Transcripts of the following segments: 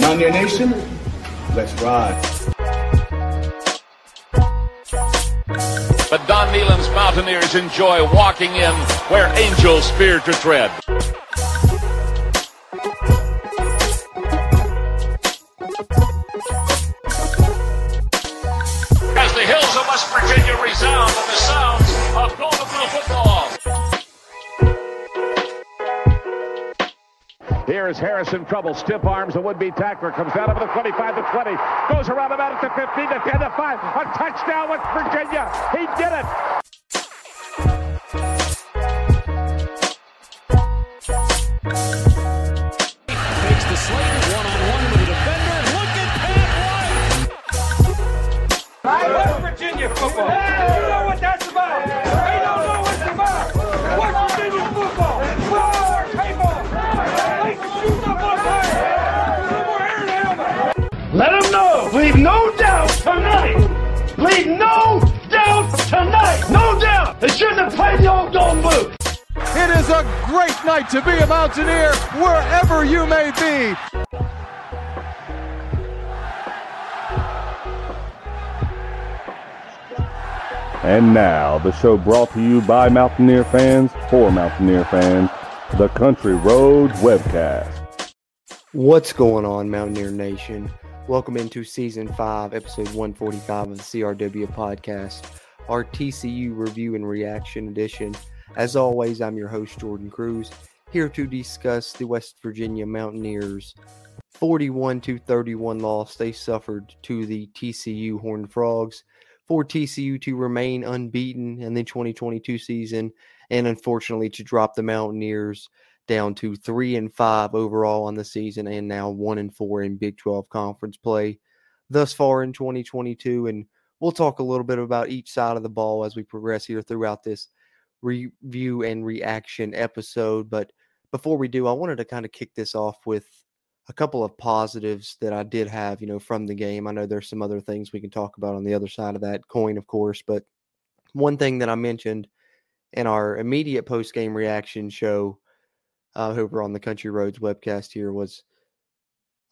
Mountaineer Nation, let's ride. But Don Nehlen's Mountaineers enjoy walking in where angels fear to tread. Here is Harrison trouble. Stiff arms. The would-be tackler comes down over the 25 to 20. Goes around about it to 15 to 10 to 5. A touchdown, with Virginia. He did it. Takes the Slater one-on-one with a defender. Look at Pat White. West Virginia football. Leave no doubt tonight. Leave no doubt tonight. No doubt. They shouldn't have played the old gold blue. It is a great night to be a Mountaineer wherever you may be. And now, the show brought to you by Mountaineer fans for Mountaineer fans, the Country Roads Webcast. What's going on, Mountaineer Nation? Welcome into season five, episode 145 of the CRW podcast, our TCU review and reaction edition. As always, I'm your host, Jordan Cruz, here to discuss the West Virginia Mountaineers 41 to 31 loss they suffered to the TCU Horned Frogs for TCU to remain unbeaten in the 2022 season and unfortunately to drop the Mountaineers down to 3 and 5 overall on the season and now 1 and 4 in Big 12 conference play thus far in 2022 and we'll talk a little bit about each side of the ball as we progress here throughout this review and reaction episode but before we do I wanted to kind of kick this off with a couple of positives that I did have, you know, from the game. I know there's some other things we can talk about on the other side of that coin, of course, but one thing that I mentioned in our immediate post game reaction show uh, over on the Country Roads webcast here was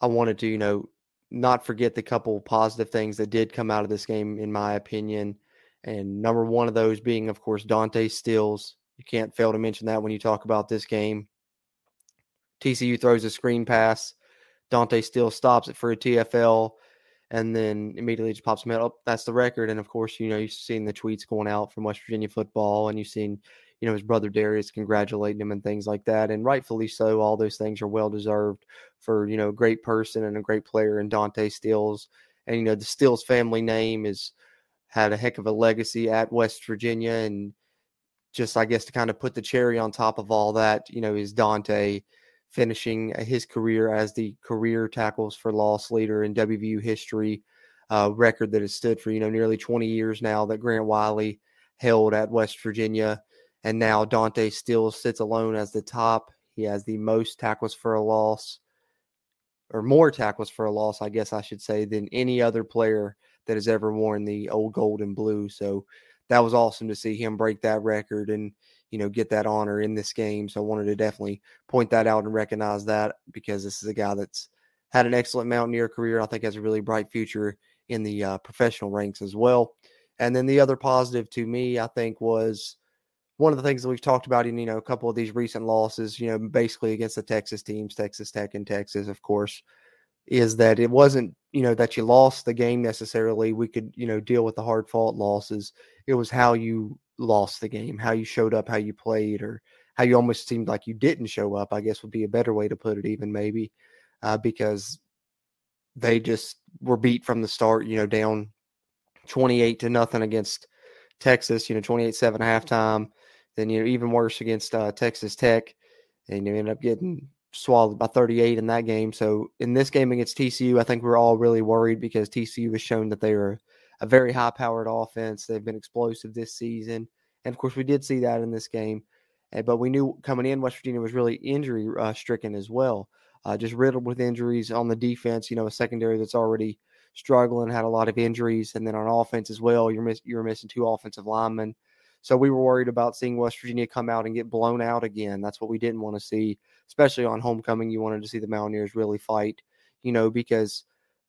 I wanted to, you know, not forget the couple positive things that did come out of this game, in my opinion. And number one of those being, of course, Dante Stills. You can't fail to mention that when you talk about this game. TCU throws a screen pass. Dante still stops it for a TFL and then immediately just pops him out. Oh, that's the record. And of course, you know, you've seen the tweets going out from West Virginia football and you've seen, you know, his brother Darius congratulating him and things like that. And rightfully so. All those things are well deserved for, you know, a great person and a great player in Dante Stills. And, you know, the Stills family name is had a heck of a legacy at West Virginia. And just, I guess, to kind of put the cherry on top of all that, you know, is Dante finishing his career as the career tackles for loss leader in WVU history, uh, record that has stood for you know nearly 20 years now that Grant Wiley held at West Virginia, and now Dante still sits alone as the top. He has the most tackles for a loss, or more tackles for a loss, I guess I should say, than any other player that has ever worn the old gold and blue. So that was awesome to see him break that record and you know, get that honor in this game. So I wanted to definitely point that out and recognize that because this is a guy that's had an excellent Mountaineer career. I think has a really bright future in the uh, professional ranks as well. And then the other positive to me, I think, was one of the things that we've talked about in you know a couple of these recent losses. You know, basically against the Texas teams, Texas Tech and Texas, of course, is that it wasn't you know that you lost the game necessarily. We could you know deal with the hard fought losses. It was how you lost the game, how you showed up, how you played, or how you almost seemed like you didn't show up, I guess would be a better way to put it, even maybe, uh, because they just were beat from the start, you know, down 28 to nothing against Texas, you know, 28 7 halftime. Then, you know, even worse against uh, Texas Tech. And you ended up getting swallowed by 38 in that game. So in this game against TCU, I think we're all really worried because TCU has shown that they are a very high powered offense. They've been explosive this season. And of course, we did see that in this game. But we knew coming in, West Virginia was really injury uh, stricken as well. Uh, just riddled with injuries on the defense. You know, a secondary that's already struggling, had a lot of injuries. And then on offense as well, you're, miss- you're missing two offensive linemen. So we were worried about seeing West Virginia come out and get blown out again. That's what we didn't want to see, especially on homecoming. You wanted to see the Mountaineers really fight, you know, because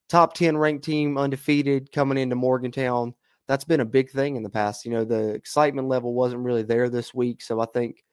top 10 ranked team undefeated coming into Morgantown. That's been a big thing in the past. You know, the excitement level wasn't really there this week. So I think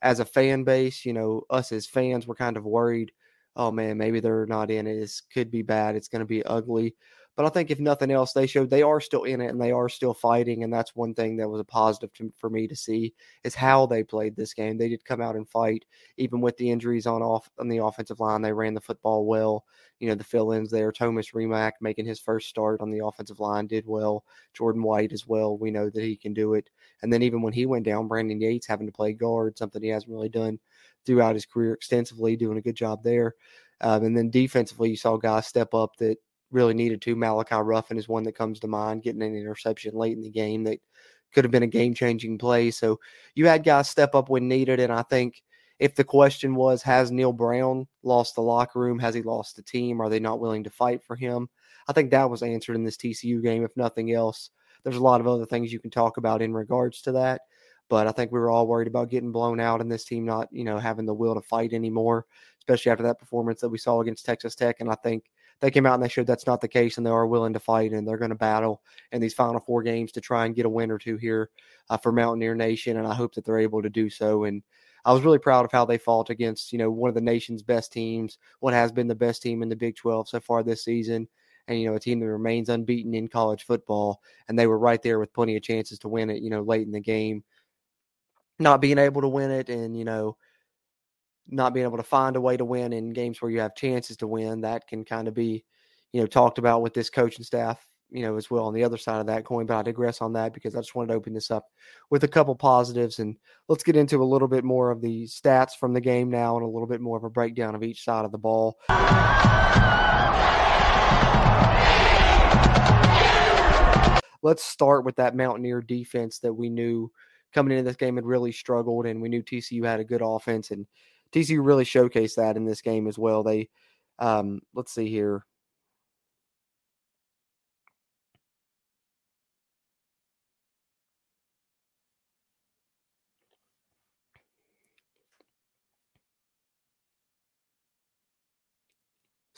as a fan base, you know, us as fans were kind of worried. Oh man, maybe they're not in it. This could be bad. It's going to be ugly. But I think if nothing else, they showed they are still in it and they are still fighting. And that's one thing that was a positive to, for me to see is how they played this game. They did come out and fight, even with the injuries on off on the offensive line. They ran the football well. You know, the fill-ins there. Thomas Rimac making his first start on the offensive line did well. Jordan White as well. We know that he can do it. And then even when he went down, Brandon Yates having to play guard, something he hasn't really done throughout his career extensively, doing a good job there. Um, and then defensively, you saw guys step up that really needed to. Malachi Ruffin is one that comes to mind, getting an interception late in the game that could have been a game changing play. So you had guys step up when needed. And I think if the question was, has Neal Brown lost the locker room? Has he lost the team? Are they not willing to fight for him? I think that was answered in this TCU game, if nothing else. There's a lot of other things you can talk about in regards to that. But I think we were all worried about getting blown out and this team not, you know, having the will to fight anymore, especially after that performance that we saw against Texas Tech. And I think they came out and they showed that's not the case, and they are willing to fight and they're going to battle in these final four games to try and get a win or two here uh, for Mountaineer Nation. And I hope that they're able to do so. And I was really proud of how they fought against, you know, one of the nation's best teams, what has been the best team in the Big 12 so far this season. And, you know, a team that remains unbeaten in college football. And they were right there with plenty of chances to win it, you know, late in the game. Not being able to win it and, you know, not being able to find a way to win in games where you have chances to win, that can kind of be, you know, talked about with this coaching staff, you know, as well on the other side of that coin. But I digress on that because I just wanted to open this up with a couple positives. And let's get into a little bit more of the stats from the game now and a little bit more of a breakdown of each side of the ball. Let's start with that Mountaineer defense that we knew coming into this game had really struggled, and we knew TCU had a good offense, and TCU really showcased that in this game as well. They, um, let's see here.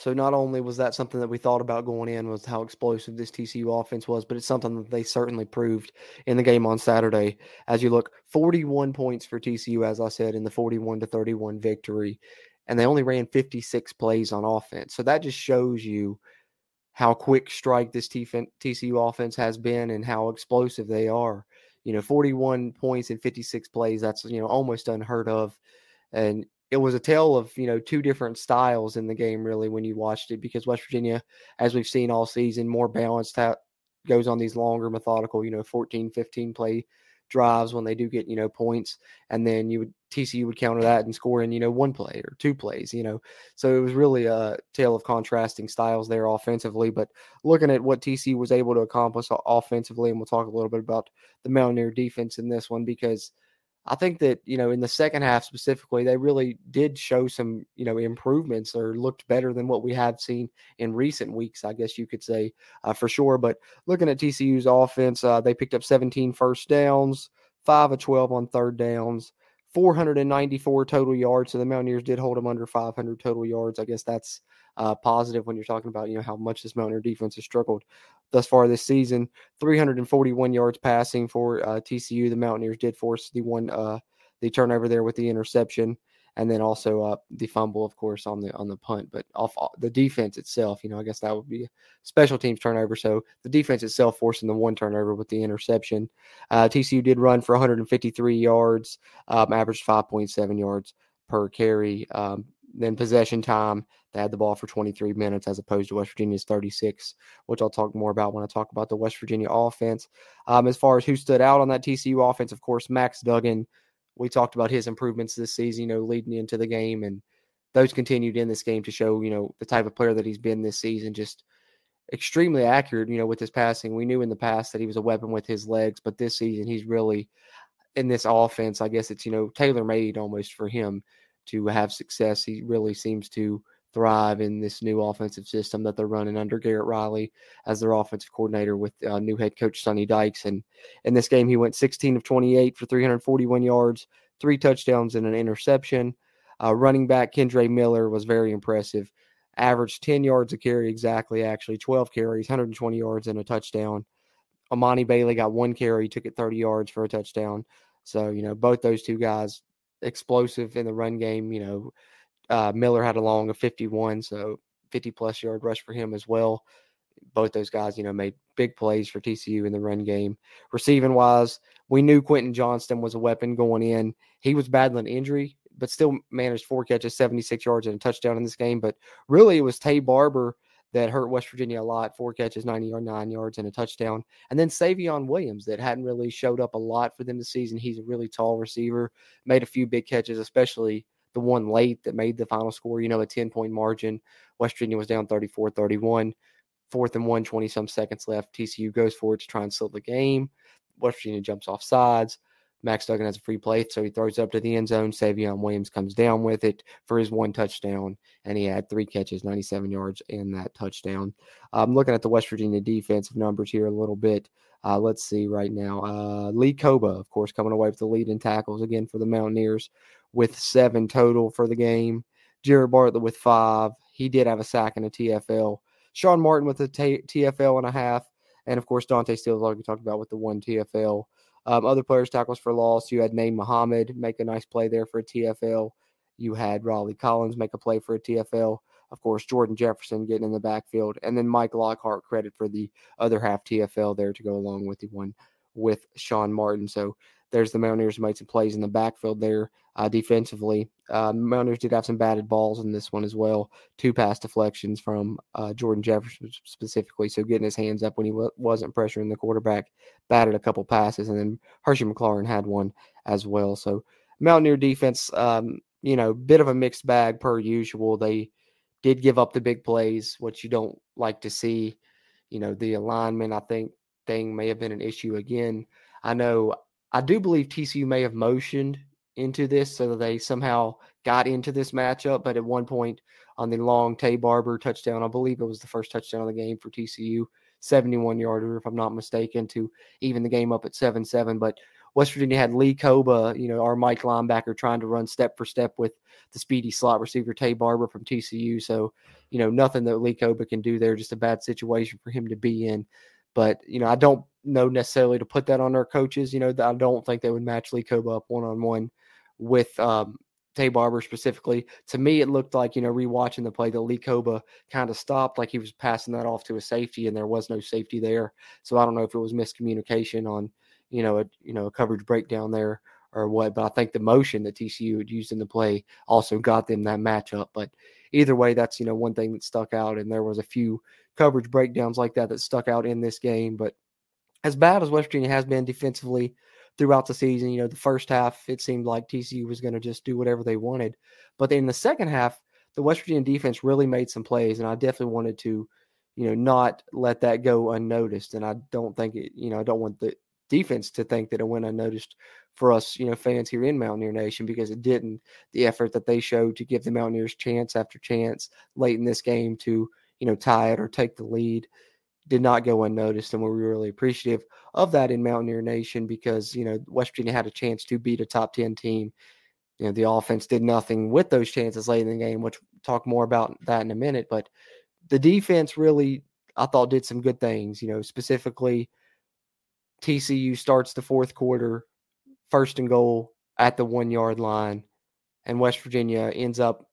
So not only was that something that we thought about going in was how explosive this TCU offense was, but it's something that they certainly proved in the game on Saturday. As you look, 41 points for TCU, as I said, in the 41 to 31 victory, and they only ran 56 plays on offense. So that just shows you how quick strike this TCU offense has been and how explosive they are. You know, 41 points in 56 plays, that's, you know, almost unheard of. And it was a tale of you know two different styles in the game really when you watched it because West Virginia, as we've seen all season, more balanced ha- goes on these longer methodical you know 14, 15 play drives when they do get you know points, and then you would TCU would counter that and score in you know one play or two plays, you know. So it was really a tale of contrasting styles there offensively. But looking at what TCU was able to accomplish offensively, and we'll talk a little bit about the Mountaineer defense in this one because I think that, you know, in the second half specifically, they really did show some, you know, improvements or looked better than what we have seen in recent weeks, I guess you could say uh, for sure. But looking at TCU's offense, uh, they picked up 17 first downs, 5 of 12 on third downs, 494 total yards. So the Mountaineers did hold them under 500 total yards. I guess that's uh, positive when you're talking about, you know, how much this Mountaineer defense has struggled thus far this season. 341 yards passing for uh, TCU. The Mountaineers did force the one uh, the turnover there with the interception, and then also uh, the fumble, of course, on the on the punt. But off the defense itself, you know, I guess that would be special teams turnover. So the defense itself forcing the one turnover with the interception. Uh, TCU did run for 153 yards, um, averaged 5.7 yards per carry. Um, then possession time, they had the ball for 23 minutes as opposed to West Virginia's 36, which I'll talk more about when I talk about the West Virginia offense. Um, as far as who stood out on that TCU offense, of course, Max Duggan. We talked about his improvements this season, you know, leading into the game, and those continued in this game to show, you know, the type of player that he's been this season. Just extremely accurate, you know, with his passing. We knew in the past that he was a weapon with his legs, but this season he's really in this offense. I guess it's you know tailor made almost for him to have success. He really seems to thrive in this new offensive system that they're running under Garrett Riley as their offensive coordinator with uh, new head coach Sonny Dykes. And in this game, he went 16 of 28 for 341 yards, three touchdowns, and an interception. Uh, running back Kendre Miller was very impressive. Averaged 10 yards a carry exactly, actually 12 carries, 120 yards, and a touchdown. Emani Bailey got one carry, took it 30 yards for a touchdown. So, you know, both those two guys explosive in the run game. You know, uh, Miller had a long of 51, so 50 plus yard rush for him as well. Both those guys, you know, made big plays for TCU in the run game. Receiving wise, we knew Quentin Johnston was a weapon going in. He was battling injury, but still managed four catches, 76 yards, and a touchdown in this game. But really, it was Taye Barber that hurt West Virginia a lot. Four catches, 90 or nine yards, and a touchdown. And then Savion Williams that hadn't really showed up a lot for them this season. He's a really tall receiver, made a few big catches, especially the one late that made the final score, you know, a 10 point margin. West Virginia was down 34 31. Fourth and one, 20 some seconds left. TCU goes for it to try and seal the game. West Virginia jumps off sides. Max Duggan has a free play, so he throws up to the end zone. Savion Williams comes down with it for his one touchdown, and he had three catches, 97 yards in that touchdown. I'm looking at the West Virginia defensive numbers here a little bit. Uh, let's see right now. Uh, Lee Kpogba, of course, coming away with the lead in tackles again for the Mountaineers with seven total for the game. Jared Bartlett with five. He did have a sack and a TFL. Sean Martin with a t- TFL and a half. And of course, Dante Stills, like we talked about, with the one TFL. Um, other players tackles for loss. You had Nate Muhammad make a nice play there for a TFL. You had Raleigh Collins make a play for a TFL. Of course, Jordan Jefferson getting in the backfield, and then Mike Lockhart credit for the other half TFL there to go along with the one with Sean Martin. So there's the Mountaineers made some plays in the backfield there uh, defensively. Uh, Mountaineers did have some batted balls in this one as well. Two pass deflections from uh, Jordan Jefferson specifically. So getting his hands up when he w- wasn't pressuring the quarterback, batted a couple passes, and then Hershey McLaurin had one as well. So Mountaineer defense, um, you know, bit of a mixed bag per usual. They did give up the big plays, which you don't like to see. You know, the alignment, I think, thing may have been an issue again. I know I do believe TCU may have motioned into this so that they somehow got into this matchup. But at one point on the long Taye Barber touchdown, I believe it was the first touchdown of the game for TCU, 71 yarder, if I'm not mistaken, to even the game up at 7 7. But West Virginia had Lee Kpogba, you know, our Mike linebacker, trying to run step for step with the speedy slot receiver Taye Barber from TCU. So, you know, nothing that Lee Kpogba can do there, just a bad situation for him to be in. But, you know, I don't know necessarily to put that on our coaches. You know, I don't think they would match Lee Kpogba up one on one with um, Taye Barber specifically. To me, it looked like, you know, rewatching the play, the Lee Kpogba kind of stopped, like he was passing that off to a safety, and there was no safety there. So I don't know if it was miscommunication on, you know, a you know a coverage breakdown there or what. But I think the motion that TCU had used in the play also got them that matchup. But either way, that's you know one thing that stuck out, and there was a few coverage breakdowns like that that stuck out in this game. But as bad as West Virginia has been defensively throughout the season, you know, the first half it seemed like TCU was going to just do whatever they wanted, but in the second half, the West Virginia defense really made some plays, and I definitely wanted to, you know, not let that go unnoticed. And I don't think it, you know, I don't want the defense to think that it went unnoticed for us, you know, fans here in Mountaineer Nation because it didn't. The effort that they showed to give the Mountaineers chance after chance late in this game to you know, tie it or take the lead did not go unnoticed. And we were really appreciative of that in Mountaineer Nation because, you know, West Virginia had a chance to beat a top 10 team. You know, the offense did nothing with those chances late in the game, which we'll talk more about that in a minute. But the defense really, I thought, did some good things. You know, specifically, TCU starts the fourth quarter, first and goal at the one yard line, and West Virginia ends up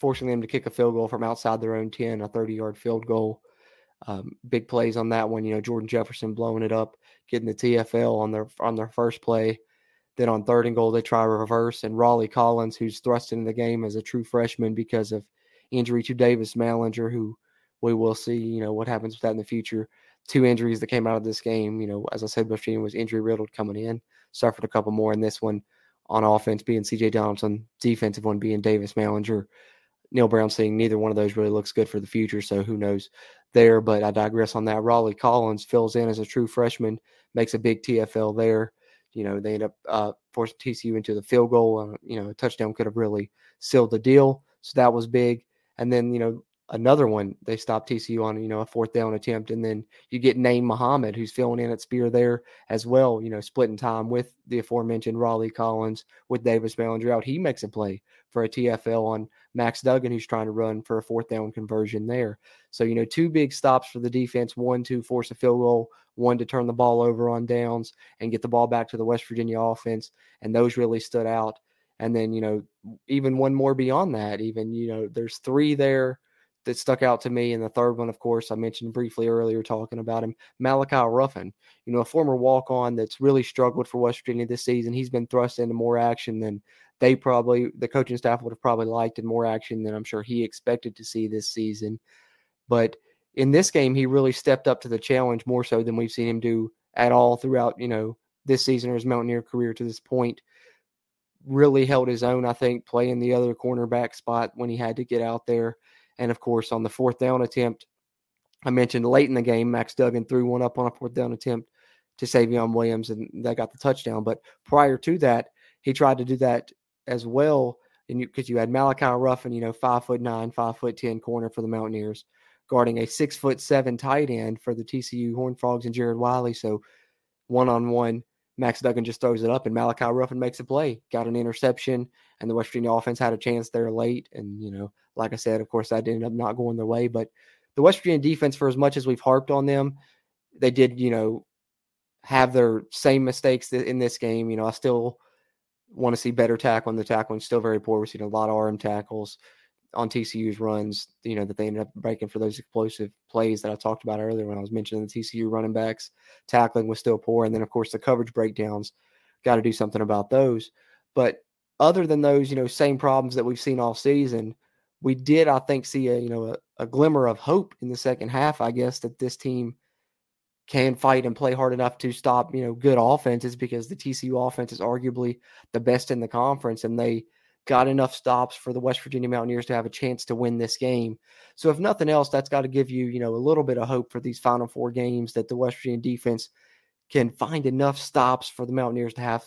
forcing them to kick a field goal from outside their own 10, a 30 yard field goal. Um, big plays on that one. You know, Jordan Jefferson blowing it up, getting the TFL on their on their first play. Then on third and goal, they try reverse, and Raleigh Collins, who's thrust into the game as a true freshman because of injury to Davis Mallinger, who we will see, you know, what happens with that in the future. Two injuries that came out of this game. You know, as I said, Virginia was injury riddled coming in, suffered a couple more in this one on offense, being CJ Donaldson, defensive one being Davis Mallinger. Neal Brown saying neither one of those really looks good for the future. So who knows there? But I digress on that. Raleigh Collins fills in as a true freshman, makes a big TFL there. You know, they end up uh, forcing TCU into the field goal. Uh, you know, a touchdown could have really sealed the deal. So that was big. And then, you know, another one, they stopped TCU on, you know, a fourth down attempt. And then you get Name Muhammad, who's filling in at Spear there as well, you know, splitting time with the aforementioned Raleigh Collins, with Davis Mallinger out. He makes a play for a TFL on Max Duggan, who's trying to run for a fourth down conversion there. So, you know, two big stops for the defense one to force a field goal, one to turn the ball over on downs and get the ball back to the West Virginia offense. And those really stood out. And then, you know, even one more beyond that, even, you know, there's three there that stuck out to me. And the third one, of course, I mentioned briefly earlier talking about him, Malachi Ruffin, you know, a former walk on that's really struggled for West Virginia this season. He's been thrust into more action than they probably, the coaching staff would have probably liked and more action than I'm sure he expected to see this season. But in this game, he really stepped up to the challenge more so than we've seen him do at all throughout, you know, this season or his Mountaineer career to this point. Really held his own, I think, playing the other cornerback spot when he had to get out there. And of course, on the fourth down attempt, I mentioned late in the game, Max Duggan threw one up on a fourth down attempt to Savion Williams, and that got the touchdown. But prior to that, he tried to do that as well. And because you, you, had Malachi Ruffin, you know, five foot nine, five foot ten corner for the Mountaineers, guarding a six foot seven tight end for the TCU Horn Frogs and Jared Wiley. So one on one, Max Duggan just throws it up, and Malachi Ruffin makes a play, got an interception, and the West Virginia offense had a chance there late. And you know, like I said, of course, that ended up not going their way. But the West Virginia defense, for as much as we've harped on them, they did, you know, have their same mistakes in this game. You know, I still want to see better tackling. The tackling still very poor. We've seen a lot of arm tackles on TCU's runs, you know, that they ended up breaking for those explosive plays that I talked about earlier when I was mentioning the TCU running backs. Tackling was still poor. And then, of course, the coverage breakdowns, got to do something about those. But other than those, you know, same problems that we've seen all season, we did, I think, see a you know a, a, glimmer of hope in the second half. I guess that this team can fight and play hard enough to stop you know good offenses because the TCU offense is arguably the best in the conference, and they got enough stops for the West Virginia Mountaineers to have a chance to win this game. So if nothing else, that's got to give you you know a little bit of hope for these final four games that the West Virginia defense can find enough stops for the Mountaineers to have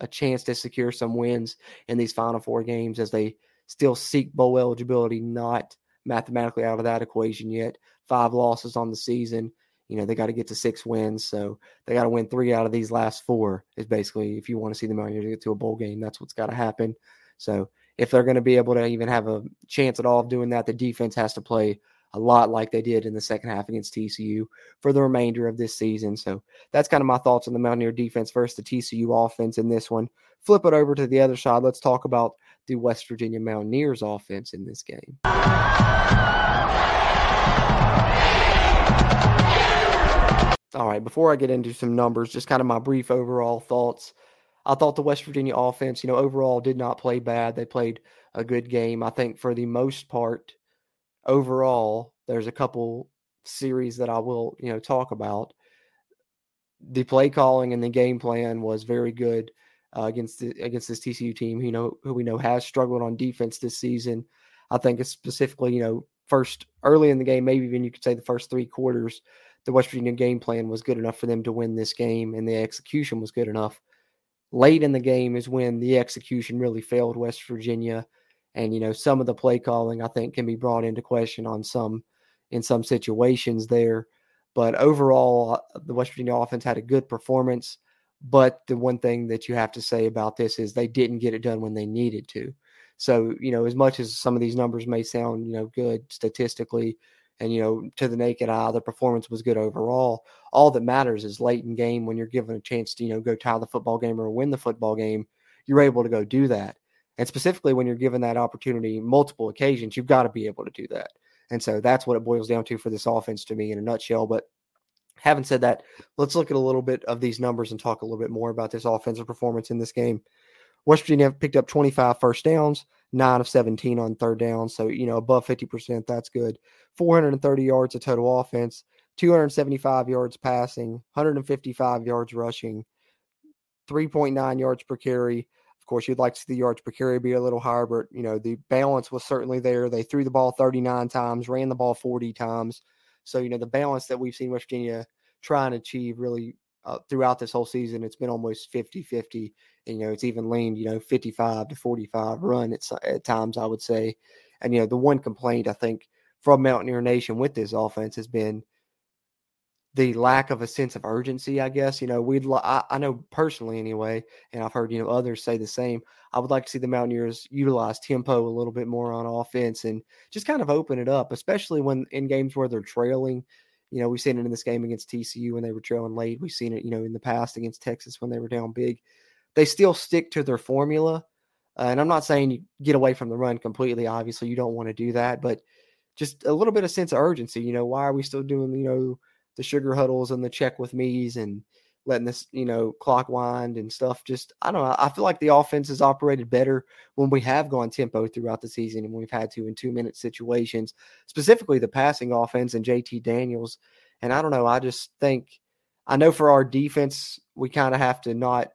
a chance to secure some wins in these final four games as they still seek bowl eligibility, not mathematically out of that equation yet. Five losses on the season. You know, they got to get to six wins. So they got to win three out of these last four, is basically if you want to see the Mountaineers get to a bowl game, that's what's got to happen. So if they're going to be able to even have a chance at all of doing that, the defense has to play a lot like they did in the second half against TCU for the remainder of this season. So that's kind of my thoughts on the Mountaineer defense versus the TCU offense in this one. Flip it over to the other side. Let's talk about the West Virginia Mountaineers offense in this game. All right, before I get into some numbers, just kind of my brief overall thoughts. I thought the West Virginia offense, you know, overall did not play bad. They played a good game. I think for the most part, overall, there's a couple series that I will, you know, talk about. The play calling and the game plan was very good uh, against the, against this TCU team. You know, who we know has struggled on defense this season. I think it's specifically, you know, first early in the game, maybe even you could say the first three quarters, the West Virginia game plan was good enough for them to win this game, and the execution was good enough. Late in the game is when the execution really failed West Virginia and you know some of the play calling I think can be brought into question on some in some situations there. But overall, uh, the West Virginia offense had a good performance. But the one thing that you have to say about this is they didn't get it done when they needed to. So, you know, as much as some of these numbers may sound, you know, good statistically and, you know, to the naked eye, the performance was good overall. All that matters is late in game when you're given a chance to, you know, go tie the football game or win the football game, you're able to go do that. And specifically when you're given that opportunity multiple occasions, you've got to be able to do that. And so that's what it boils down to for this offense to me in a nutshell. But having said that, let's look at a little bit of these numbers and talk a little bit more about this offensive performance in this game. West Virginia picked up 25 first downs, nine of 17 on third down. So, you know, above 50%, that's good. 430 yards of total offense, 275 yards passing, 155 yards rushing, 3.9 yards per carry, of course, you'd like to see the yards per carry be a little higher, but you know the balance was certainly there. They threw the ball 39 times, ran the ball 40 times. So you know the balance that we've seen West Virginia try and achieve really uh, throughout this whole season, it's been almost 50-50. And, you know, it's even leaned, you know, 55 to 45 run at, at times, I would say. And you know, the one complaint I think from Mountaineer Nation with this offense has been the lack of a sense of urgency, I guess. You know, we'd li- I, I know personally anyway, and I've heard, you know, others say the same. I would like to see the Mountaineers utilize tempo a little bit more on offense and just kind of open it up, especially when in games where they're trailing. You know, we've seen it in this game against TCU when they were trailing late. We've seen it, you know, in the past against Texas when they were down big. They still stick to their formula. Uh, and I'm not saying you get away from the run completely. Obviously, you don't want to do that, but just a little bit of sense of urgency. You know, why are we still doing, you know, the sugar huddles and the check with me's and letting this, you know, clock wind and stuff. Just I don't know. I feel like the offense has operated better when we have gone tempo throughout the season and we've had to in two minute situations, specifically the passing offense and JT Daniels. And I don't know. I just think I know for our defense, we kind of have to not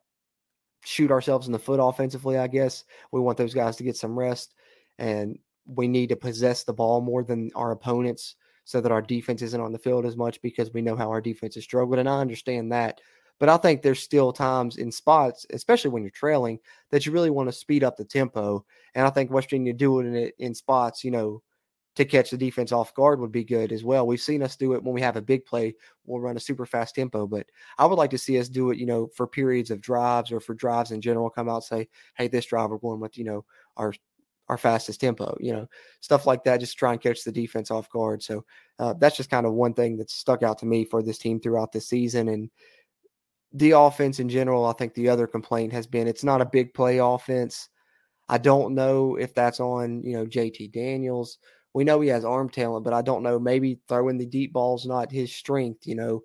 shoot ourselves in the foot offensively, I guess. We want those guys to get some rest and we need to possess the ball more than our opponents so that our defense isn't on the field as much because we know how our defense has struggled. And I understand that. But I think there's still times in spots, especially when you're trailing, that you really want to speed up the tempo. And I think West Virginia doing it in spots, you know, to catch the defense off guard would be good as well. We've seen us do it when we have a big play, we'll run a super fast tempo. But I would like to see us do it, you know, for periods of drives or for drives in general, come out say, hey, this drive we're going with, you know, our our fastest tempo, you know, stuff like that, just try and catch the defense off guard. So uh, that's just kind of one thing that stuck out to me for this team throughout the season. And the offense in general, I think the other complaint has been it's not a big play offense. I don't know if that's on, you know, JT Daniels. We know he has arm talent, but I don't know. Maybe throwing the deep ball's not his strength. You know,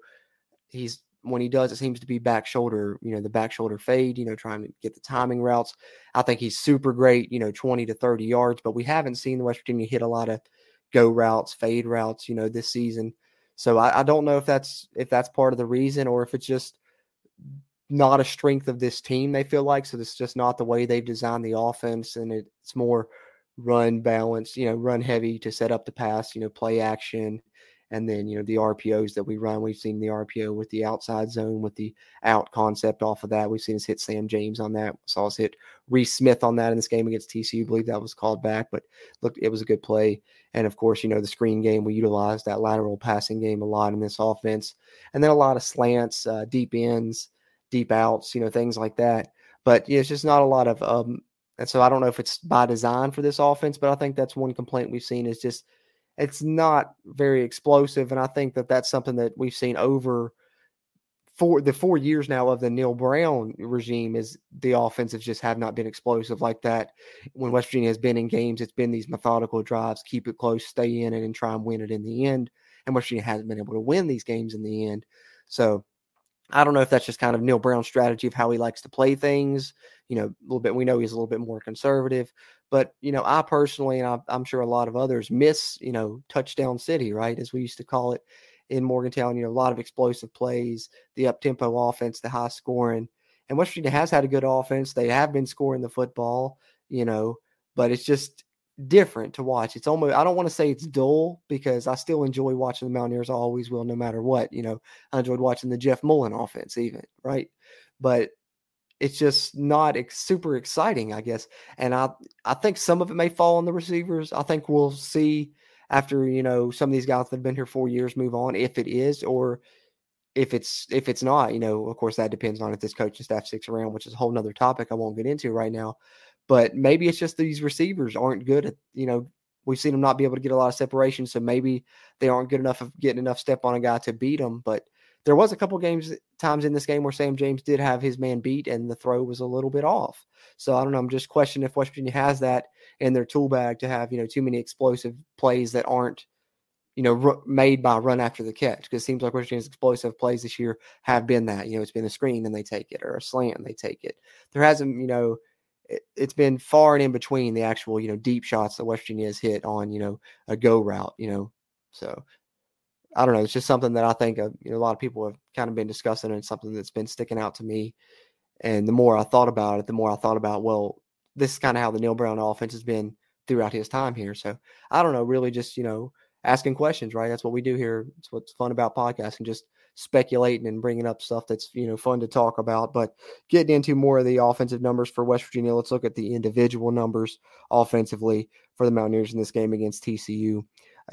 he's when he does, it seems to be back shoulder, you know, the back shoulder fade, you know, trying to get the timing routes. I think he's super great, you know, 20 to 30 yards, but we haven't seen the West Virginia hit a lot of go routes, fade routes, you know, this season. So I, I don't know if that's if that's part of the reason or if it's just not a strength of this team, they feel like. So it's just not the way they've designed the offense and it's more run balance, you know, run heavy to set up the pass, you know, play action and then, you know, the RPOs that we run, we've seen the RPO with the outside zone, with the out concept off of that. We've seen us hit Sam James on that. Saw us hit Reese Smith on that in this game against TCU. I believe that was called back, but look, it was a good play. And of course, you know, the screen game, we utilized that lateral passing game a lot in this offense. And then a lot of slants, uh, deep ins, deep outs, you know, things like that. But it's just not a lot of, um, and so I don't know if it's by design for this offense, but I think that's one complaint we've seen is just it's not very explosive. And I think that that's something that we've seen over for the four years now of the Neal Brown regime is the offensives just have not been explosive like that. When West Virginia has been in games, it's been these methodical drives, keep it close, stay in it, and try and win it in the end. And West Virginia hasn't been able to win these games in the end. So I don't know if that's just kind of Neal Brown's strategy of how he likes to play things. You know, a little bit. We know he's a little bit more conservative, but you know, I personally, and I, am sure a lot of others miss, you know, touchdown city, right, as we used to call it in Morgantown. You know, a lot of explosive plays, the up tempo offense, the high scoring. And West Virginia has had a good offense. They have been scoring the football, you know, but it's just different to watch. It's almost I don't want to say it's dull because I still enjoy watching the Mountaineers. I always will, no matter what. You know, I enjoyed watching the Jeff Mullen offense, even right. But it's just not ex- super exciting, I guess. And I I think some of it may fall on the receivers. I think we'll see after you know some of these guys that have been here four years move on if it is or if it's if it's not. You know, of course that depends on if this coaching staff sticks around, which is a whole nother topic I won't get into right now. But maybe it's just these receivers aren't good at, you know, we've seen them not be able to get a lot of separation. So maybe they aren't good enough of getting enough step on a guy to beat them. But there was a couple games times in this game where Sam James did have his man beat and the throw was a little bit off. So I don't know. I'm just questioning if West Virginia has that in their tool bag to have, you know, too many explosive plays that aren't, you know, r- made by run after the catch. Because it seems like West Virginia's explosive plays this year have been that. You know, it's been a screen and they take it or a slant and they take it. There hasn't, you know, it, has been far and in between the actual, you know, deep shots that West Virginia has hit on, you know, a go route, you know. So I don't know. It's just something that I think you know, a lot of people have kind of been discussing and something that's been sticking out to me. And the more I thought about it, the more I thought about, well, this is kind of how the Neal Brown offense has been throughout his time here. So I don't know, really just, you know, asking questions, right? That's what we do here. It's what's fun about podcasting, just speculating and bringing up stuff that's you know fun to talk about. But getting into more of the offensive numbers for West Virginia, let's look at the individual numbers offensively. for the Mountaineers in this game against TCU.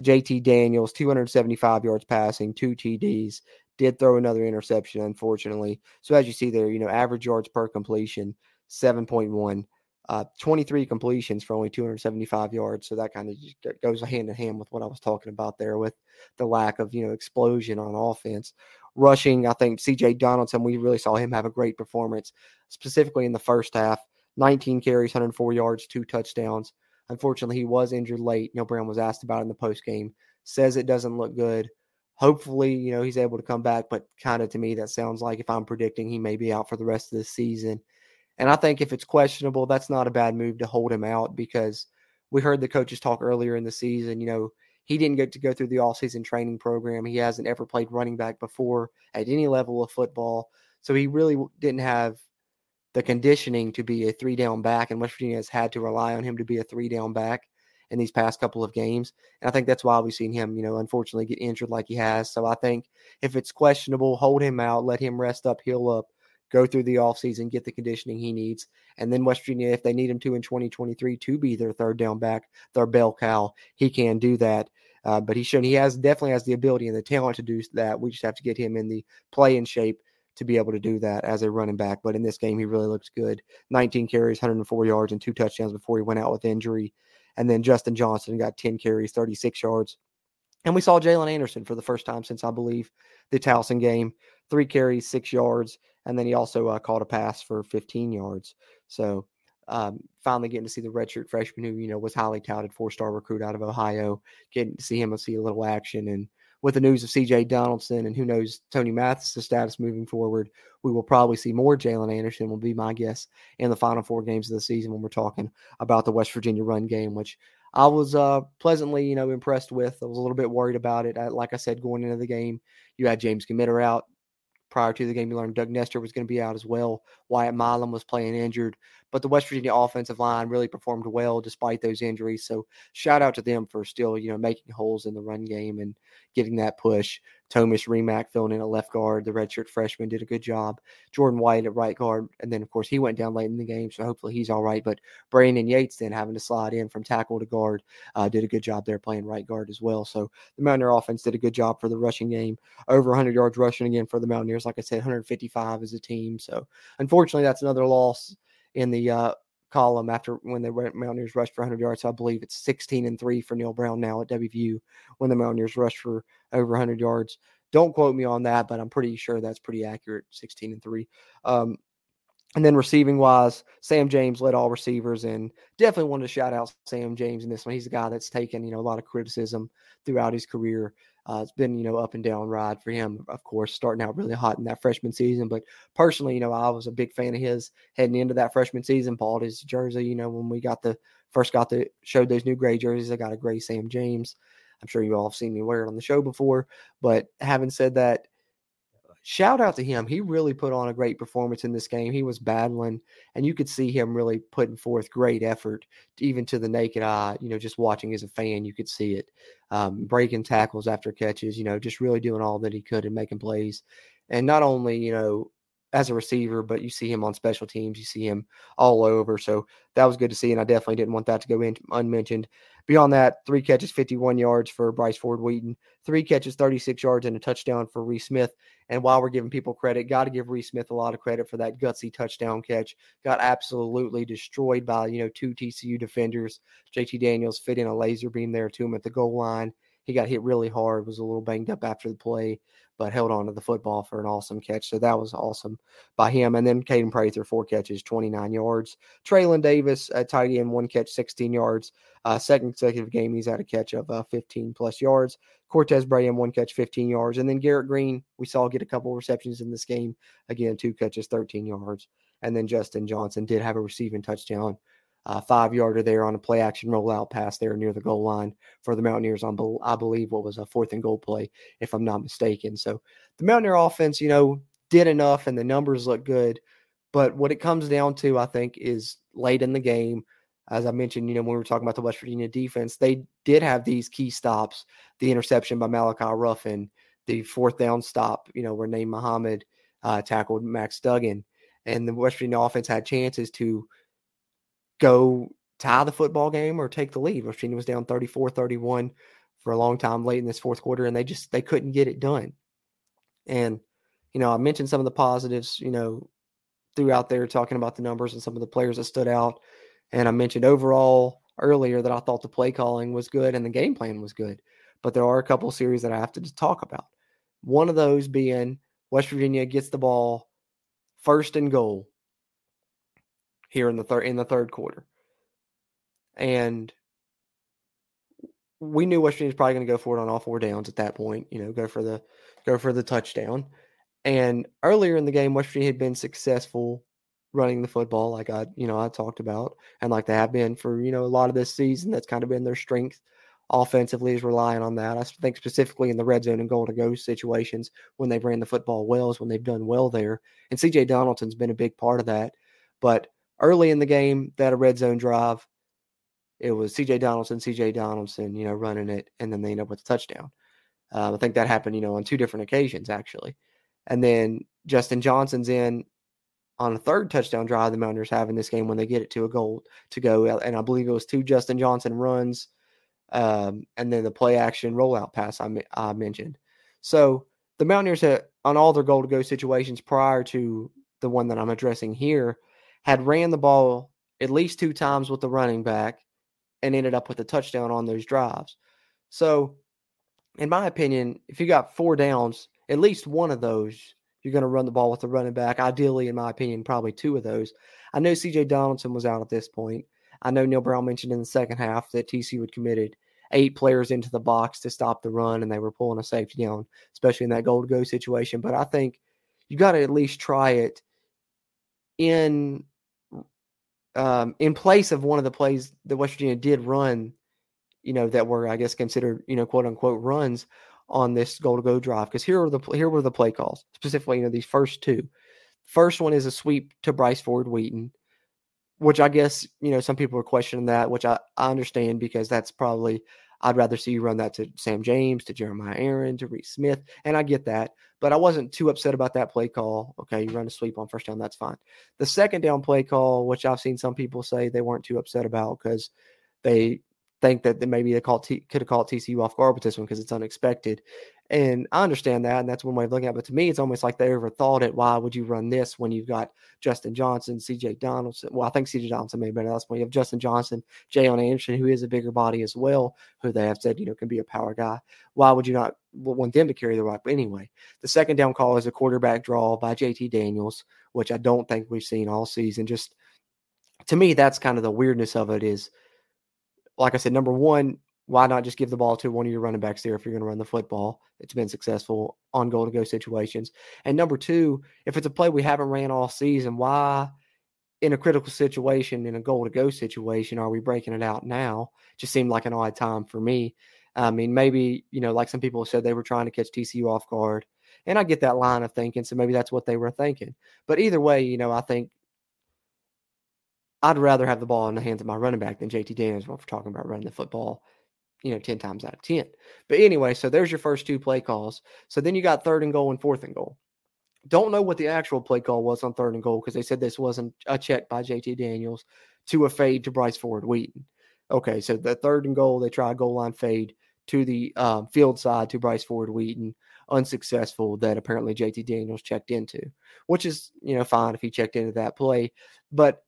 JT Daniels, 275 yards passing, two TDs, did throw another interception, unfortunately. So as you see there, you know, average yards per completion, 7.1. Uh, 23 completions for only 275 yards. So that kind of goes hand in hand with what I was talking about there with the lack of, you know, explosion on offense. Rushing, I think CJ Donaldson, we really saw him have a great performance, specifically in the first half. 19 carries, 104 yards, two touchdowns. Unfortunately, he was injured late. Neal Brown was asked about in the post game. Says it doesn't look good. Hopefully, you know, he's able to come back, but kind of to me, that sounds like if I'm predicting he may be out for the rest of the season. And I think if it's questionable, that's not a bad move to hold him out because we heard the coaches talk earlier in the season. You know, he didn't get to go through the all-season training program. He hasn't ever played running back before at any level of football. So he really didn't have the conditioning to be a three down back, and West Virginia has had to rely on him to be a three down back in these past couple of games. And I think that's why we've seen him, you know, unfortunately get injured like he has. So I think if it's questionable, hold him out, let him rest up, heal up, go through the offseason, get the conditioning he needs. And then West Virginia, if they need him to in 2023 to be their third down back, their bell cow, he can do that. Uh, but he should. He has definitely has the ability and the talent to do that. We just have to get him in the play in shape to be able to do that as a running back. But in this game, he really looks good. 19 carries, 104 yards, and two touchdowns before he went out with injury. And then Justin Johnson got 10 carries, 36 yards. And we saw Jaylen Anderson for the first time since I believe the Towson game. Three carries, six yards, and then he also uh, caught a pass for 15 yards. So um, finally getting to see the redshirt freshman who you know was highly touted four-star recruit out of Ohio, getting to see him and see a little action. And with the news of C.J. Donaldson and who knows Tony Mathis' status moving forward, we will probably see more Jaylen Anderson. Will be my guess in the final four games of the season when we're talking about the West Virginia run game, which I was uh, pleasantly, you know, impressed with. I was a little bit worried about it. I, like I said, going into the game, you had James Gmiter out, prior to the game, you learned Doug Nester was going to be out as well. Wyatt Milum was playing injured, but the West Virginia offensive line really performed well despite those injuries. So shout out to them for still, you know, making holes in the run game and getting that push. Thomas Rimac filling in at left guard. The redshirt freshman did a good job. Jordan White at right guard. And then, of course, he went down late in the game, so hopefully he's all right. But Brandon Yates then having to slide in from tackle to guard uh, did a good job there playing right guard as well. So the Mountaineer offense did a good job for the rushing game. Over 100 yards rushing again for the Mountaineers. Like I said, 155 as a team. So unfortunately, that's another loss in the uh, column after when the Mountaineers rushed for 100 yards. So I believe it's 16 and three for Neal Brown now at WVU when the Mountaineers rushed for over 100 yards. Don't quote me on that, but I'm pretty sure that's pretty accurate. 16 and three. Um, and then receiving wise, Sam James led all receivers and definitely wanted to shout out Sam James in this one. He's a guy that's taken, you know, a lot of criticism throughout his career. Uh, it's been, you know, up and down ride for him, of course, starting out really hot in that freshman season. But personally, you know, I was a big fan of his heading into that freshman season. Bought his jersey, you know, when we got the first got the showed those new gray jerseys. I got a gray Sam James. I'm sure you all have seen me wear it on the show before. But having said that, shout out to him. He really put on a great performance in this game. He was battling, and you could see him really putting forth great effort, even to the naked eye. You know, just watching as a fan, you could see it. Um, breaking tackles after catches, you know, just really doing all that he could and making plays. And not only, you know, as a receiver, but you see him on special teams. You see him all over. So that was good to see. And I definitely didn't want that to go in unmentioned. Beyond that, three catches, 51 yards for Bryce Ford Wheaton, three catches, 36 yards, and a touchdown for Reese Smith. And while we're giving people credit, got to give Reese Smith a lot of credit for that gutsy touchdown catch. Got absolutely destroyed by, you know, two TCU defenders. JT Daniels fit in a laser beam there to him at the goal line. He got hit really hard, was a little banged up after the play, but held on to the football for an awesome catch. So that was awesome by him. And then Kaden Prather, four catches, 29 yards. Treylan Davis, a tight end, one catch, 16 yards. Uh, second consecutive game, he's had a catch of uh, 15 plus yards. Cortez Braham, one catch, 15 yards. And then Garrett Green, we saw get a couple receptions in this game. Again, two catches, 13 yards. And then Justin Johnson did have a receiving touchdown uh, five yarder there on a play action rollout pass there near the goal line for the Mountaineers on, I believe, what was a fourth and goal play, if I'm not mistaken. So the Mountaineer offense, you know, did enough and the numbers look good. But what it comes down to, I think, is late in the game. As I mentioned, you know, when we were talking about the West Virginia defense, they did have these key stops the interception by Malachi Ruffin, the fourth down stop, you know, where Nate Muhammad uh, tackled Max Duggan. And the West Virginia offense had chances to go tie the football game or take the lead. Virginia was down 34-31 for a long time late in this fourth quarter, and they just they couldn't get it done. And you know, I mentioned some of the positives, you know, throughout there talking about the numbers and some of the players that stood out. And I mentioned overall earlier that I thought the play calling was good and the game plan was good. But there are a couple series that I have to talk about. One of those being West Virginia gets the ball first and goal here in the third in the third quarter. And we knew West Virginia was probably going to go for it on all four downs at that point, you know, go for the go for the touchdown. And earlier in the game, West Virginia had been successful running the football, like I, you know, I talked about, and like they have been for you know a lot of this season. That's kind of been their strength offensively is relying on that. I think specifically in the red zone and goal to go situations when they've ran the football well is when they've done well there. And CJ Donaldson's been a big part of that. But early in the game, that a red zone drive, it was CJ Donaldson, CJ Donaldson, you know, running it, and then they end up with a touchdown. Uh, I think that happened, you know, on two different occasions actually. And then Justin Johnson's in on a third touchdown drive the Mountaineers have in this game when they get it to a goal to go. And I believe it was two Justin Johnson runs um, and then the play action rollout pass I, I mentioned. So the Mountaineers had, on all their goal to go situations prior to the one that I'm addressing here had ran the ball at least two times with the running back and ended up with a touchdown on those drives. So, in my opinion, if you got four downs, at least one of those, you're going to run the ball with the running back. Ideally, in my opinion, probably two of those. I know CJ Donaldson was out at this point. I know Neal Brown mentioned in the second half that TC had committed eight players into the box to stop the run, and they were pulling a safety down, especially in that goal to go situation. But I think you got to at least try it in um, in place of one of the plays that West Virginia did run, you know, that were I guess considered you know quote unquote runs on this goal to go drive. Because here were the here were the play calls specifically. You know, these first two. First one is a sweep to Bryce Ford Wheaton which I guess, you know, some people are questioning that, which I, I understand because that's probably, I'd rather see you run that to Sam James, to Jeremiah Aaron, to Reese Smith. And I get that. But I wasn't too upset about that play call. Okay, you run a sweep on first down, that's fine. The second down play call, which I've seen some people say they weren't too upset about because they think that maybe they called T- could have called TCU off guard with this one because it's unexpected. And I understand that, and that's one way of looking at it. But to me, it's almost like they overthought it. Why would you run this when you've got Justin Johnson, CJ Donaldson? Well, I think CJ Donaldson may have been last one. You have Justin Johnson, Jaylen Anderson, who is a bigger body as well, who they have said, you know, can be a power guy. Why would you not want them to carry the rock? But anyway, the second down call is a quarterback draw by JT Daniels, which I don't think we've seen all season. Just to me, that's kind of the weirdness of it is like I said, number one, why not just give the ball to one of your running backs there if you're going to run the football? It's been successful on goal to go situations. And number two, if it's a play we haven't ran all season, why in a critical situation, in a goal to go situation, are we breaking it out now? Just seemed like an odd time for me. I mean, maybe, you know, like some people said they were trying to catch TCU off guard. And I get that line of thinking. So maybe that's what they were thinking. But either way, you know, I think I'd rather have the ball in the hands of my running back than JT Daniels when we're talking about running the football, you know, 10 times out of 10. But anyway, so there's your first two play calls. So then you got third and goal and fourth and goal. Don't know what the actual play call was on third and goal because they said this wasn't a check by JT Daniels to a fade to Bryce Ford Wheaton. Okay, so the third and goal, they try a goal line fade to the um, field side to Bryce Ford Wheaton, unsuccessful. That apparently JT Daniels checked into, which is you know fine if he checked into that play, but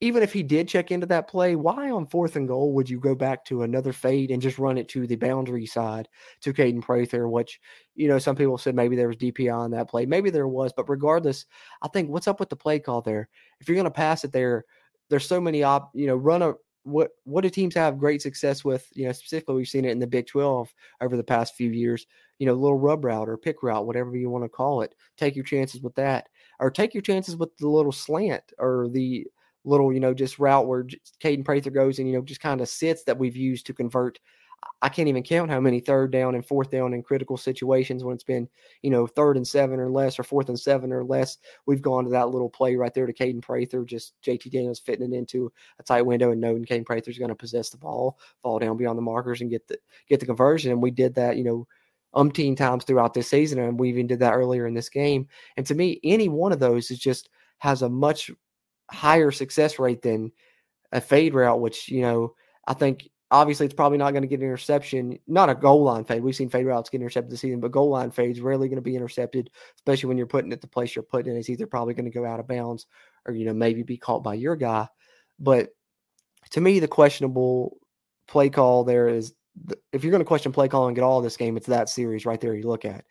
even if he did check into that play, why on fourth and goal would you go back to another fade and just run it to the boundary side to Kaden Prather, which, you know, some people said maybe there was DPI on that play. Maybe there was, but regardless, I think what's up with the play call there? If you're going to pass it there, there's so many op, you know, run a what what do teams have great success with? You know, specifically we've seen it in the Big 12 over the past few years. You know, little rub route or pick route, whatever you want to call it. Take your chances with that, or take your chances with the little slant or the little, you know, just route where Kaden Prather goes and, you know, just kind of sits that we've used to convert. I can't even count how many third down and fourth down in critical situations when it's been, you know, third and seven or less or fourth and seven or less. We've gone to that little play right there to Kaden Prather, just JT Daniels fitting it into a tight window and knowing Kaden Prather's going to possess the ball, fall down beyond the markers and get the get the conversion. And we did that, you know, umpteen times throughout this season. And we even did that earlier in this game. And to me, any one of those is just has a much higher success rate than a fade route, which, you know, I think obviously it's probably not going to get an interception, not a goal line fade. We've seen fade routes get intercepted this season, but goal line fades rarely going to be intercepted, especially when you're putting it the place you're putting it. It's either probably going to go out of bounds or, you know, maybe be caught by your guy. But to me, the questionable play call there is if you're going to question play call and get all this game, it's that series right there you look at.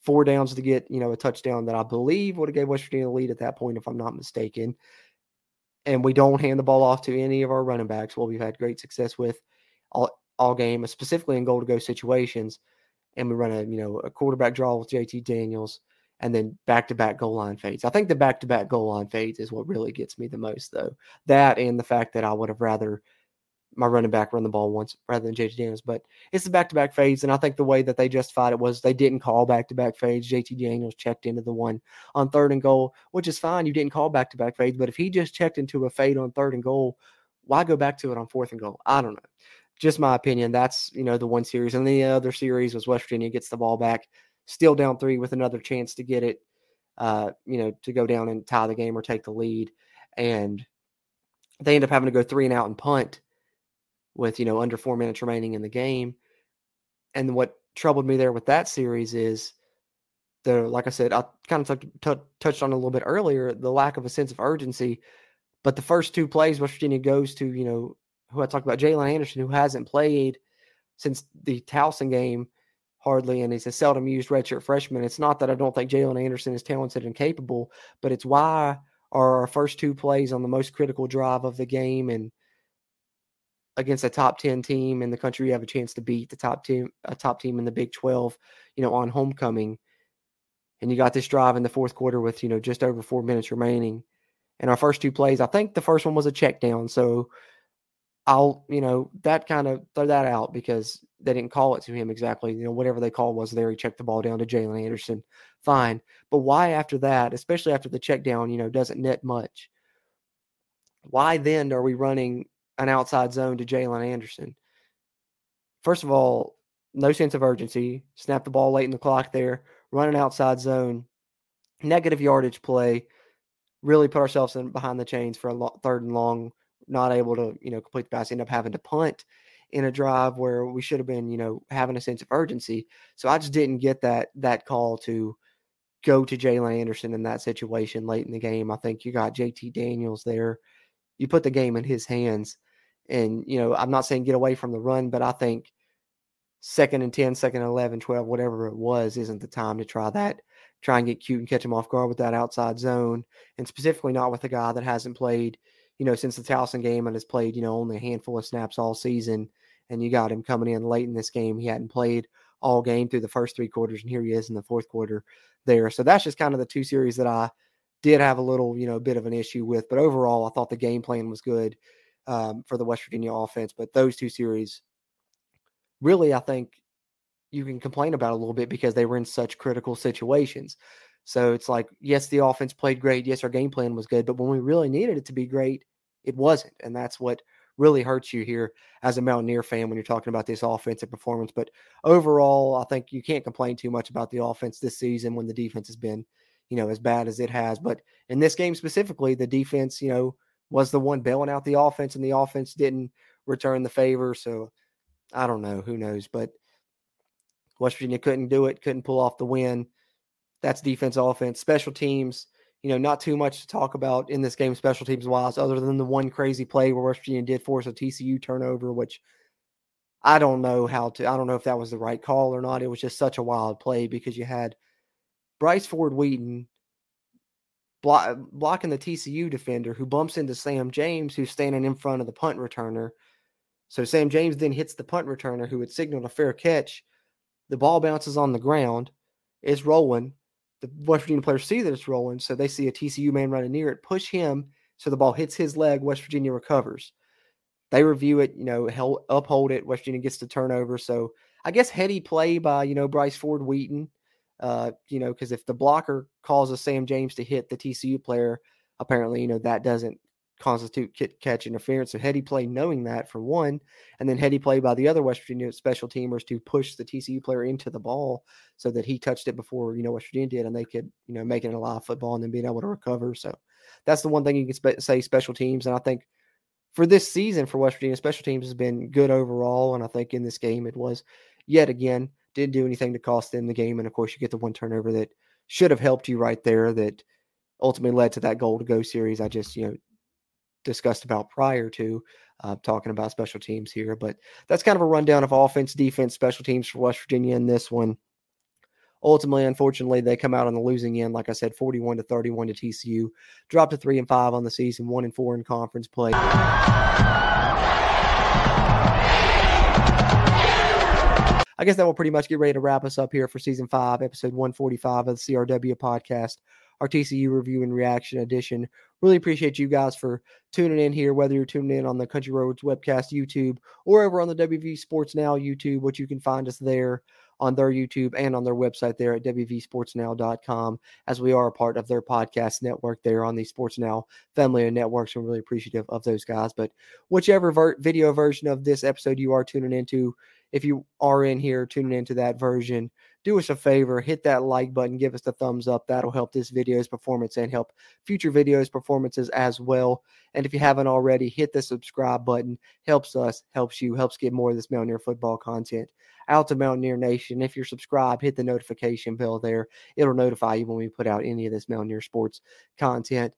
Four downs to get, you know, a touchdown that I believe would have gave West Virginia the lead at that point, if I'm not mistaken. And we don't hand the ball off to any of our running backs, what we've had great success with all, all game, specifically in goal to go situations. And we run a, you know, a quarterback draw with JT Daniels and then back to back goal line fades. I think the back to back goal line fades is what really gets me the most, though. That and the fact that I would have rather my running back run the ball once rather than JT Daniels. But it's the back to back fades. And I think the way that they justified it was they didn't call back to back fades. JT Daniels checked into the one on third and goal, which is fine. You didn't call back to back fades. But if he just checked into a fade on third and goal, why go back to it on fourth and goal? I don't know. Just my opinion. That's, you know, the one series. And the other series was West Virginia gets the ball back, still down three with another chance to get it, uh, you know, to go down and tie the game or take the lead. And they end up having to go three and out and punt with you know under four minutes remaining in the game. And what troubled me there with that series is the like I said, I kind of t- t- touched on a little bit earlier the lack of a sense of urgency. But the first two plays West Virginia goes to, you know, who I talked about, Jaylen Anderson, who hasn't played since the Towson game hardly, and he's a seldom used redshirt freshman. It's not that I don't think Jaylen Anderson is talented and capable, but it's why are our first two plays on the most critical drive of the game and against a top 10 team in the country you have a chance to beat the top team a top team in the Big 12 you know on homecoming. And you got this drive in the fourth quarter with you know just over 4 minutes remaining. And our first two plays I think the first one was a check down so I'll you know that kind of throw that out because they didn't call it to him exactly. You know whatever they call was there he checked the ball down to Jaylen Anderson. Fine. But why after that especially after the check down you know doesn't net much? Why then are we running an outside zone to Jaylen Anderson. First of all, no sense of urgency. Snap the ball late in the clock there, run an outside zone, negative yardage play. Really put ourselves in behind the chains for a lo- third and long. Not able to, you know, complete the pass. End up having to punt in a drive where we should have been, you know, having a sense of urgency. So I just didn't get that that call to go to Jaylen Anderson in that situation late in the game. I think you got JT Daniels there you put the game in his hands. And, you know, I'm not saying get away from the run, but I think second and 10, second and 11, 12, whatever it was, isn't the time to try that. Try and get cute and catch him off guard with that outside zone. And specifically not with a guy that hasn't played, you know, since the Towson game and has played, you know, only a handful of snaps all season. And you got him coming in late in this game. He hadn't played all game through the first three quarters, and here he is in the fourth quarter there. So that's just kind of the two series that I did have a little, you know, bit of an issue with. But overall, I thought the game plan was good um, for the West Virginia offense. But those two series, really, I think you can complain about a little bit because they were in such critical situations. So it's like, yes, the offense played great. Yes, our game plan was good. But when we really needed it to be great, it wasn't. And that's what really hurts you here as a Mountaineer fan when you're talking about this offensive performance. But overall, I think you can't complain too much about the offense this season when the defense has been – you know, as bad as it has. But in this game specifically, the defense, you know, was the one bailing out the offense, and the offense didn't return the favor. So I don't know. Who knows? But West Virginia couldn't do it, couldn't pull off the win. That's defense, offense, special teams. You know, not too much to talk about in this game, special teams wise, other than the one crazy play where West Virginia did force a TCU turnover, which I don't know how to. I don't know if that was the right call or not. It was just such a wild play because you had Bryce Ford Wheaton block, blocking the TCU defender who bumps into Sam James, who's standing in front of the punt returner. So Sam James then hits the punt returner who had signaled a fair catch. The ball bounces on the ground. It's rolling. The West Virginia players see that it's rolling, so they see a TCU man running near it, push him so the ball hits his leg. West Virginia recovers. They review it, you know, uphold it. West Virginia gets the turnover. So I guess heady play by, you know, Bryce Ford Wheaton. Uh, you know, because if the blocker causes Sam James to hit the TCU player, apparently, you know, that doesn't constitute catch interference. So heady play knowing that for one, and then heady play by the other West Virginia special teamers to push the TCU player into the ball so that he touched it before, you know, West Virginia did, and they could, you know, make it a live football and then being able to recover. So that's the one thing you can spe- say special teams. And I think for this season for West Virginia, special teams has been good overall. And I think in this game, it was yet again, didn't do anything to cost them the game. And of course, you get the one turnover that should have helped you right there that ultimately led to that goal to go series. I just, you know, discussed about prior to uh, talking about special teams here. But that's kind of a rundown of offense, defense, special teams for West Virginia in this one. Ultimately, unfortunately, they come out on the losing end. Like I said, 41 to 31 to TCU. Dropped to three and five on the season, one and four in conference play. I guess that will pretty much get ready to wrap us up here for season five, episode 145 of the CRW podcast, our TCU review and reaction edition. Really appreciate you guys for tuning in here, whether you're tuning in on the Country Roads webcast YouTube or over on the WV Sports Now YouTube, which you can find us there on their YouTube and on their website there at WVSportsNow.com, as we are a part of their podcast network there on the Sports Now family of networks. I'm really appreciative of those guys. But whichever ver- video version of this episode you are tuning into, if you are in here tuning into that version, do us a favor, hit that like button, give us the thumbs up. That'll help this video's performance and help future videos performances as well. And if you haven't already, hit the subscribe button. Helps us, helps you, helps get more of this Mountaineer football content out to Mountaineer Nation. If you're subscribed, hit the notification bell there. It'll notify you when we put out any of this Mountaineer sports content.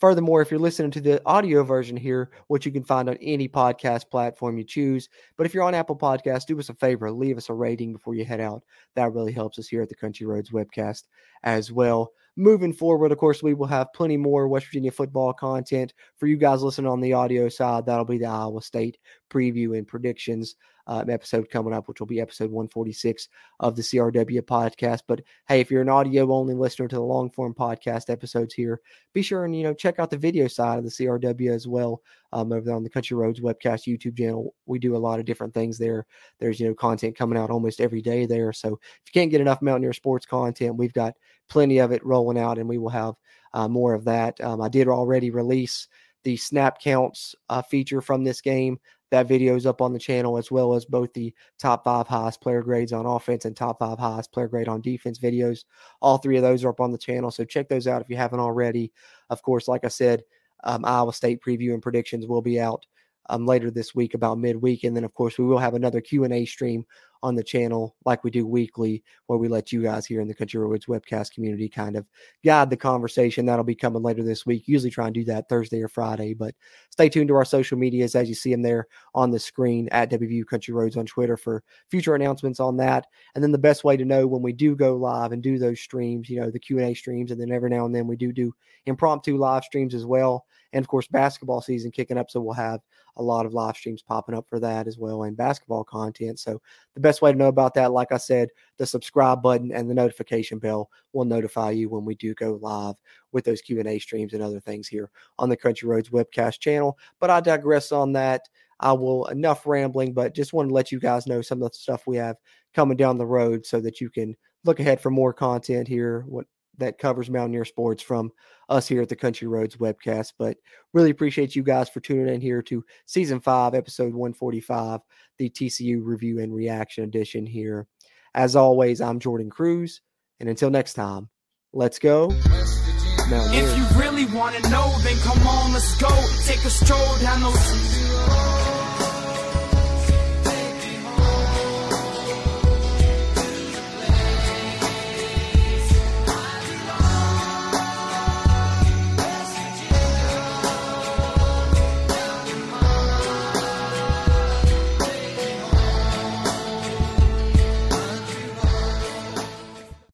Furthermore, if you're listening to the audio version here, which you can find on any podcast platform you choose, but if you're on Apple Podcasts, do us a favor, leave us a rating before you head out. That really helps us here at the Country Roads webcast as well. Moving forward, of course, we will have plenty more West Virginia football content for you guys listening on the audio side. That'll be the Iowa State preview and predictions uh, episode coming up, which will be episode 146 of the CRW podcast. But hey, if you're an audio only listener to the long form podcast episodes here, be sure and you know check out the video side of the CRW as well. Um, over there on the Country Roads webcast YouTube channel, we do a lot of different things there. There's you know content coming out almost every day there. So if you can't get enough Mountaineer sports content, we've got plenty of it rolling out, and we will have uh, more of that. Um, I did already release the snap counts uh, feature from this game. That video is up on the channel as well as both the top five highest player grades on offense and top five highest player grade on defense videos. All three of those are up on the channel. So check those out if you haven't already. Of course, like I said, um, Iowa State preview and predictions will be out um, later this week about midweek. And then, of course, we will have another Q&A stream on the channel like we do weekly, where we let you guys here in the Country Roads webcast community kind of guide the conversation. That'll be coming later this week. Usually try and do that Thursday or Friday, but stay tuned to our social medias as you see them there on the screen at WVU Country Roads on Twitter for future announcements on that. And then the best way to know when we do go live and do those streams, you know, the Q&A streams, and then every now and then we do do impromptu live streams as well. And of course, basketball season kicking up, so we'll have a lot of live streams popping up for that as well and basketball content. So the best way to know about that, like I said, the subscribe button and the notification bell will notify you when we do go live with those Q&A streams and other things here on the Country Roads webcast channel. But I digress on that. I will enough rambling, but just want to let you guys know some of the stuff we have coming down the road so that you can look ahead for more content here. What that covers Mountaineer sports from us here at the Country Roads webcast. But really appreciate you guys for tuning in here to season five, episode 145, the TCU review and reaction edition here. As always, I'm Jordan Cruz. And until next time, let's go. Mountaineer. If you really want to know, then come on, let's go. Take a stroll down those.